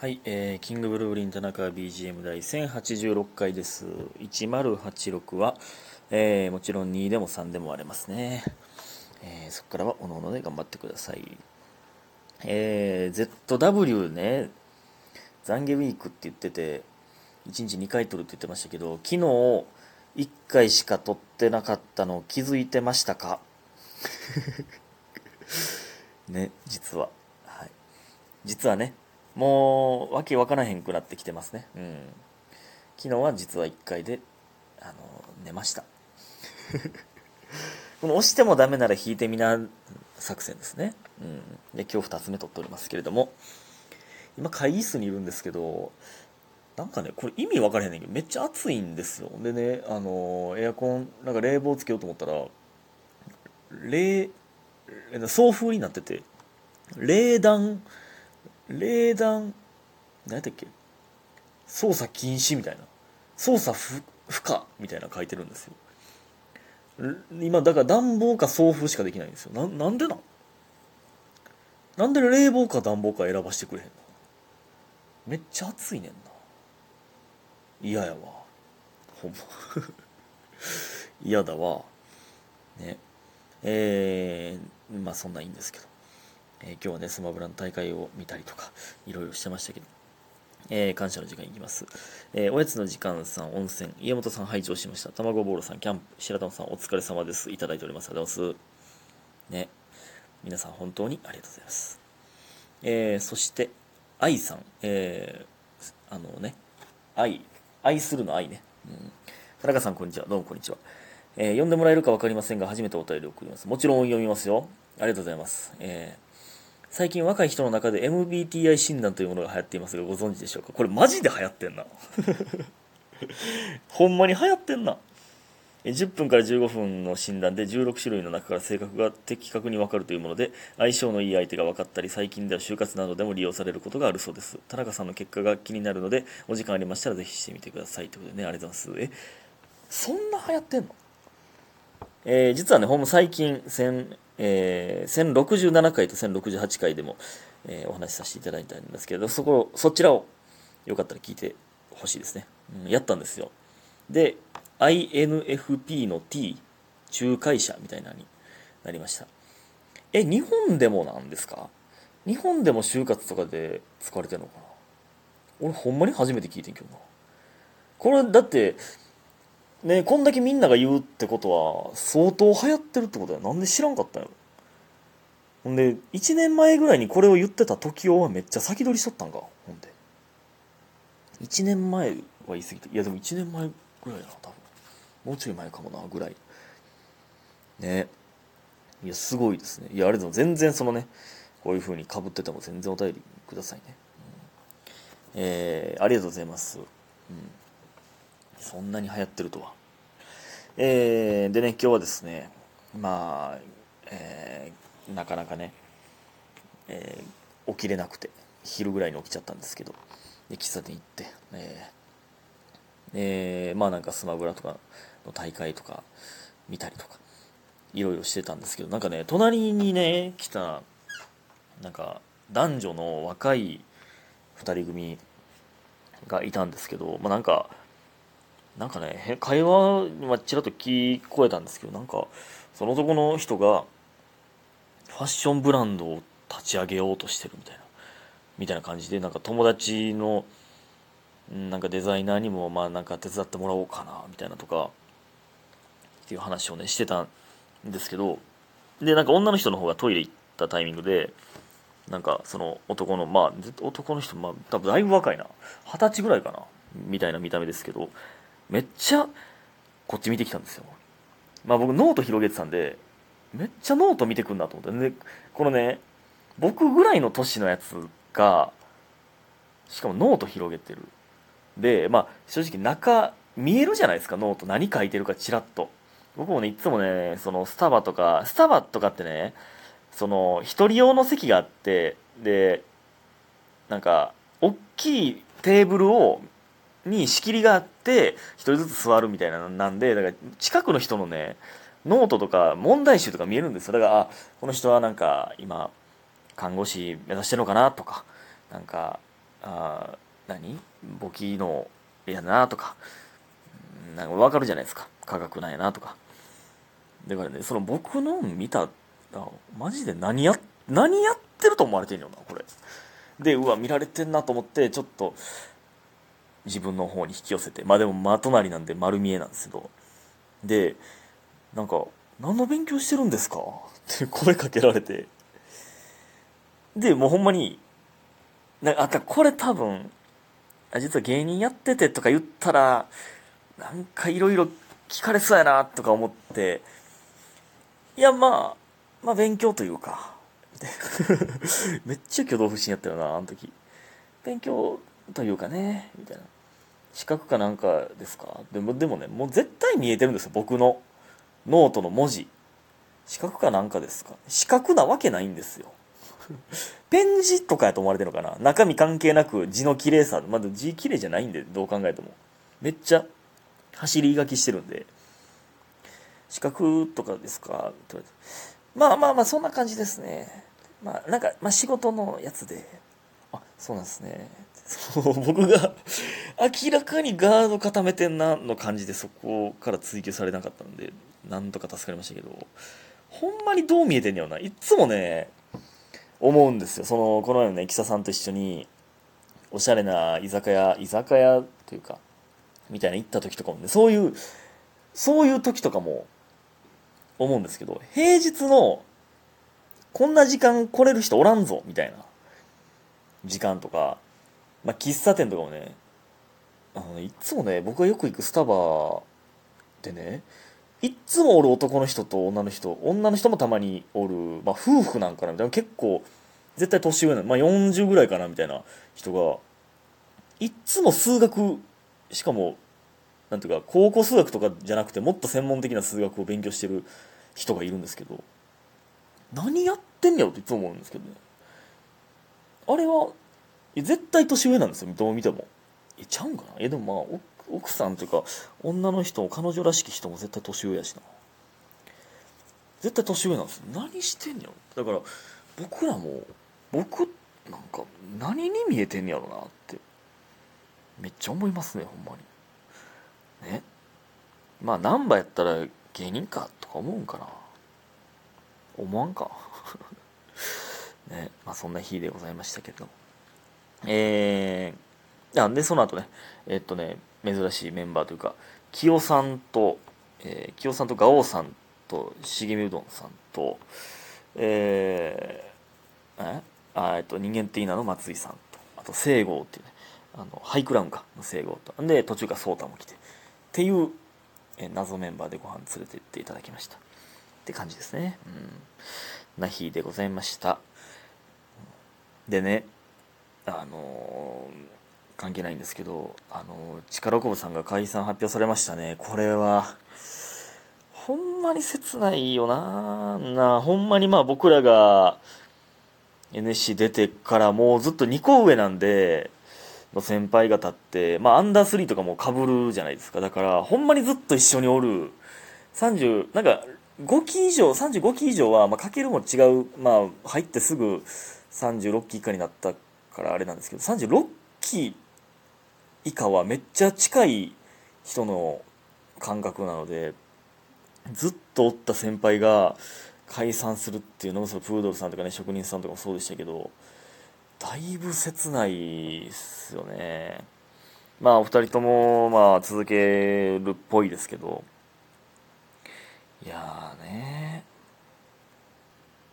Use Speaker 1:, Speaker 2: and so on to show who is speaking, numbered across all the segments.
Speaker 1: はい、えー、キングブルーリン田中 BGM 第1086回です。1086は、えー、もちろん2でも3でも割れますね。えー、そこからはおのおので頑張ってください。えー、ZW ね、懺悔ウィークって言ってて、1日2回撮るって言ってましたけど、昨日1回しか撮ってなかったの気づいてましたか？ね、実は。はい。実はね、もう、わけわからへんくなってきてますね。うん。昨日は実は1回で、あの、寝ました。この押してもダメなら引いてみな作戦ですね。うん。で、今日2つ目取っておりますけれども、今会議室にいるんですけど、なんかね、これ意味分からへんねんけど、めっちゃ暑いんですよ。でね、あの、エアコン、なんか冷房つけようと思ったら、冷、送風になってて、冷暖、冷暖、何やったっけ？操作禁止みたいな。操作不不可みたいな書いてるんですよ。今、だから暖房か送風しかできないんですよ。な、なんでなん？なんで冷房か暖房か選ばしてくれへんの？めっちゃ暑いねんな。嫌やわ。ほんま。嫌だわ。ね。えー、まあそんないいんですけど。えー今日はね、スマブラの大会を見たりとか、いろいろしてましたけど。えー感謝の時間いきます。えーおやつの時間さん、温泉、家元さん拝聴しました。卵ボーロさん、キャンプ、白玉さん、お疲れ様です。いただいております。ありがとうございます。ね。皆さん本当にありがとうございます。えーそして、愛さん、えーあのね、愛、愛するの愛ね。うん。田中さん、こんにちは。どうもこんにちは。えー読んでもらえるか分かりませんが、初めてお便りを送ります。もちろん読みますよ。ありがとうございます。えー最近若い人の中で MBTI 診断というものが流行っていますが、ご存知でしょうか？これマジで流行ってんな。ほんまに流行ってんな。10分から15分の診断で16種類の中から性格が的確に分かるというもので相性のいい相手が分かったり最近では就活などでも利用されることがあるそうです田中さんの結果が気になるのでお時間ありましたらぜひしてみてくださいということでねありがとうございますえそんな流行ってんの？えー実はねほんま最近1000えー1067回と1068回でも、えーお話しさせていただいたんですけれどそこそちらをよかったら聞いてほしいですね、うんやったんですよ。で INFP の T 仲介者みたいなになりました。え日本でもなんですか？日本でも就活とかで使われてんのかな？俺ほんまに初めて聞いてんけどな。これだってねこんだけみんなが言うってことは相当流行ってるってことや。なんで知らんかったんやろ。ほんで1年前ぐらいにこれを言ってた時はめっちゃ先取りしとったんか。ほんで。1年前は言い過ぎていやでも1年前ぐらいやな多分。もうちょい前かもなぐらい。ね。いやすごいですね。いやあれでも全然そのねこういう風にかぶってても全然お便りくださいね、うん。えーありがとうございます、うん、そんなに流行ってるとは。えーでね今日はですねまあ、えーなかなかね、えー起きれなくて昼ぐらいに起きちゃったんですけどで喫茶店行って、えーえーまあなんかスマブラとかの大会とか見たりとかいろいろしてたんですけどなんかね隣にね来たなんか男女の若い2人組がいたんですけど、まあ、なんかなんかね会話はちらっと聞こえたんですけどなんかその男の人がファッションブランドを立ち上げようとしてるみたいなみたいな感じでなんか友達のなんかデザイナーにもまあなんか手伝ってもらおうかなみたいなとかっていう話をねしてたんですけどでなんか女の人の方がトイレ行ったタイミングでなんかその男のまあ男の人まあ多分だいぶ若いな。二十歳ぐらいかなみたいな見た目ですけどめっちゃこっち見てきたんですよ。まあ僕ノート広げてたんでめっちゃノート見てくんなと思って。でこのね僕ぐらいの年のやつがしかもノート広げてる。でまあ正直中見えるじゃないですかノート。何書いてるかチラッと。僕もねいつもねそのスタバとかスタバとかってねその一人用の席があってでなんか大きいテーブルに仕切りがあって一人ずつ座るみたいななんでだから近くの人のねノートとか問題集とか見えるんですよ。だからあこの人はなんか今看護師目指してるのかなとかなんかあ何？簿記のやなとかなんか分かるじゃないですか。科学なんやなとか。だからねその僕の見たマジで何や何やってると思われてんのよなこれ。でうわ見られてんなと思ってちょっと自分の方に引き寄せて。まあでも真隣なんで丸見えなんですけど。でなんか「何の勉強してるんですか?」って声かけられて。でもうほんまになあたこれ多分実は芸人やっててとか言ったらなんかいろいろ聞かれそうやなとか思って。いやまあまあ勉強というか。めっちゃ挙動不審やったよなあの時。勉強というかねみたいな。資格かなんかですか？でもでもねもう絶対見えてるんですよ僕のノートの文字。資格かなんかですか？資格なわけないんですよ。ペン字とかやと思われてるのかな？中身関係なく字の綺麗さ。まだ字綺麗じゃないんでどう考えても。めっちゃ走り書きしてるんで。資格とかですか？まあまあまあそんな感じですね。まあなんか、まあ、仕事のやつで。あそうなんですねそう僕が明らかにガード固めてんなの感じでそこから追求されなかったんでなんとか助かりましたけどほんまにどう見えてんねやろな。いつもね思うんですよ。そのこのような駅さんと一緒におしゃれな居酒屋居酒屋というかみたいな行った時とかもねそういうそういう時とかも思うんですけど平日のこんな時間来れる人おらんぞみたいな時間とか、まあ、喫茶店とかもねあのねいつもね僕がよく行くスタバでねいっつもおる男の人と女の人女の人もたまにおる、まあ、夫婦なんかなみたいな結構絶対年上なのまあ、40ぐらいかなみたいな人がいっつも数学しかもなんていうか高校数学とかじゃなくてもっと専門的な数学を勉強してる人がいるんですけど何やってんねやろっていつも思うんですけどね。あれは絶対年上なんですよどう見ても。えちゃうんかな？えでもまあ奥さんというか女の人彼女らしき人も絶対年上やしな。絶対年上なんです何してんやろ。だから僕らも僕なんか何に見えてんやろなって。めっちゃ思いますねほんまに。ね？まあ難波やったら芸人かとか思うんかな。思わんか。ね？まあそんな日でございましたけど。もえー、あでその後ねえ、っとね珍しいメンバーというか清さんと、えー、清さんとガオさんと茂みうどんさんとえー、え？あえっと人間っていいなの松井さんとあと聖郷っていうねあのハイクラウンかの聖郷と。で途中から颯太も来てっていう、えー、謎メンバーでご飯連れてっていただきました。って感じですね。うん。な日でございました。でねあの関係ないんですけどあの力こぶさんが解散発表されましたね。これはほんまに切ないよな。なほんまにまあ僕らが NSC 出てからもうずっと2個上なんでの先輩方ってまあアンダー3とかもかぶるじゃないですか。だからほんまにずっと一緒におる。30なんか5期以上35期以上は、まあ、かけるも違うまあ入ってすぐ36期以下になったからあれなんですけど36期以下はめっちゃ近い人の感覚なのでずっとおった先輩が解散するっていうのもそのプードルさんとかね職人さんとかもそうでしたけどだいぶ切ないっすよね。まあお二人ともまあ続けるっぽいですけど。いやーね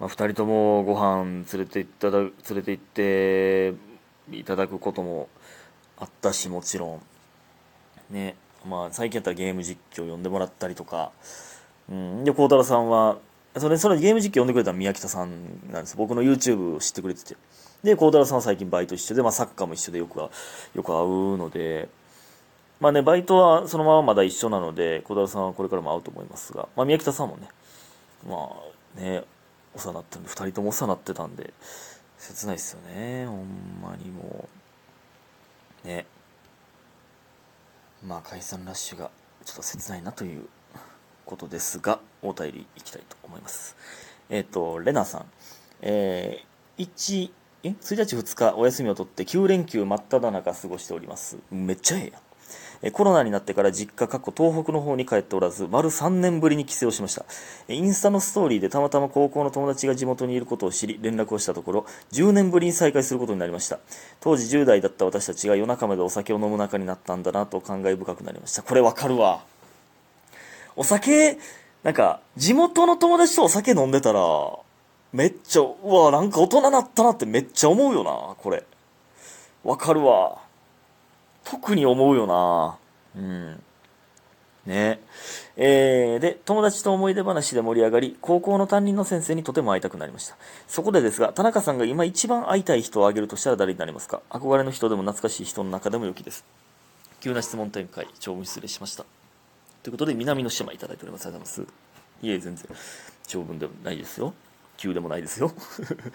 Speaker 1: まあ、2人ともご飯連れて行っただ連れて行っていただくこともあったしもちろん。ね。まあ最近やったらゲーム実況呼んでもらったりとか。うん。で孝太郎さんはそれそれゲーム実況呼んでくれた宮北さんなんです。僕の YouTube を知ってくれてて。で孝太郎さんは最近バイト一緒で、まあ、サッカーも一緒でよくはよく会うので。まあねバイトはそのまままだ一緒なので孝太郎さんはこれからも会うと思いますが、まあ、宮北さんもね。まあね。お世話になってんで2人ともお世話になってたんで切ないっすよねほんまにもう。ね。まあ解散ラッシュがちょっと切ないなということですがお便りいきたいと思います。えっ、ー、とレナさん。えー、1え1日2日お休みを取って9連休真っ只中過ごしております。めっちゃええやん。コロナになってから実家過去東北の方に帰っておらず丸3年ぶりに帰省をしました。インスタのストーリーでたまたま高校の友達が地元にいることを知り連絡をしたところ10年ぶりに再会することになりました。当時10代だった私たちが夜中までお酒を飲む仲になったんだなと感慨深くなりました。これわかるわ。お酒なんか地元の友達とお酒飲んでたらめっちゃうわなんか大人なったなってめっちゃ思うよなこれ。わかるわ。特に思うよな。うん。ね。えー、で友達と思い出話で盛り上がり高校の担任の先生にとても会いたくなりました。そこでですが田中さんが今一番会いたい人を挙げるとしたら誰になりますか？憧れの人でも懐かしい人の中でも良きです。急な質問展開長文失礼しました。ということで南の島いただいております。ありがとうございます。いえ全然長文でもないですよ。急でもないですよ。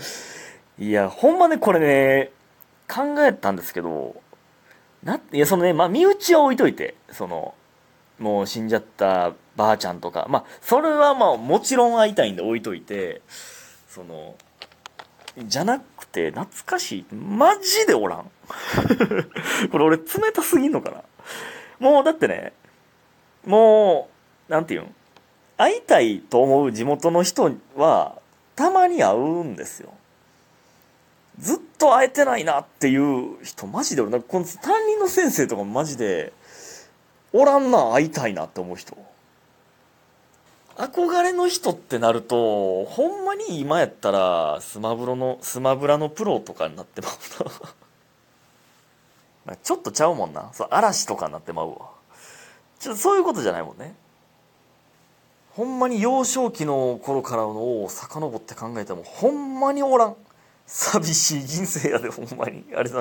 Speaker 1: いやほんまねこれね考えたんですけどないやそのねまあ身内は置いといてそのもう死んじゃったばあちゃんとかまあそれはまあもちろん会いたいんで置いといてそのじゃなくて懐かしい。マジでおらん。これ俺冷たすぎんのかな。もうだってねもうなんていうん？会いたいと思う地元の人はたまに会うんですよ。ずっと会えてないなっていう人マジで俺なんかこの担任の先生とかマジでおらんな会いたいなって思う人。憧れの人ってなるとほんまに今やったらスマブロのスマブラのプロとかになってまうな。ちょっとちゃうもんな。そう嵐とかになってまうわ。ちょそういうことじゃないもんね。ほんまに幼少期の頃からのを遡って考えてもほんまにおらん。寂しい人生やでほんまに。あれだ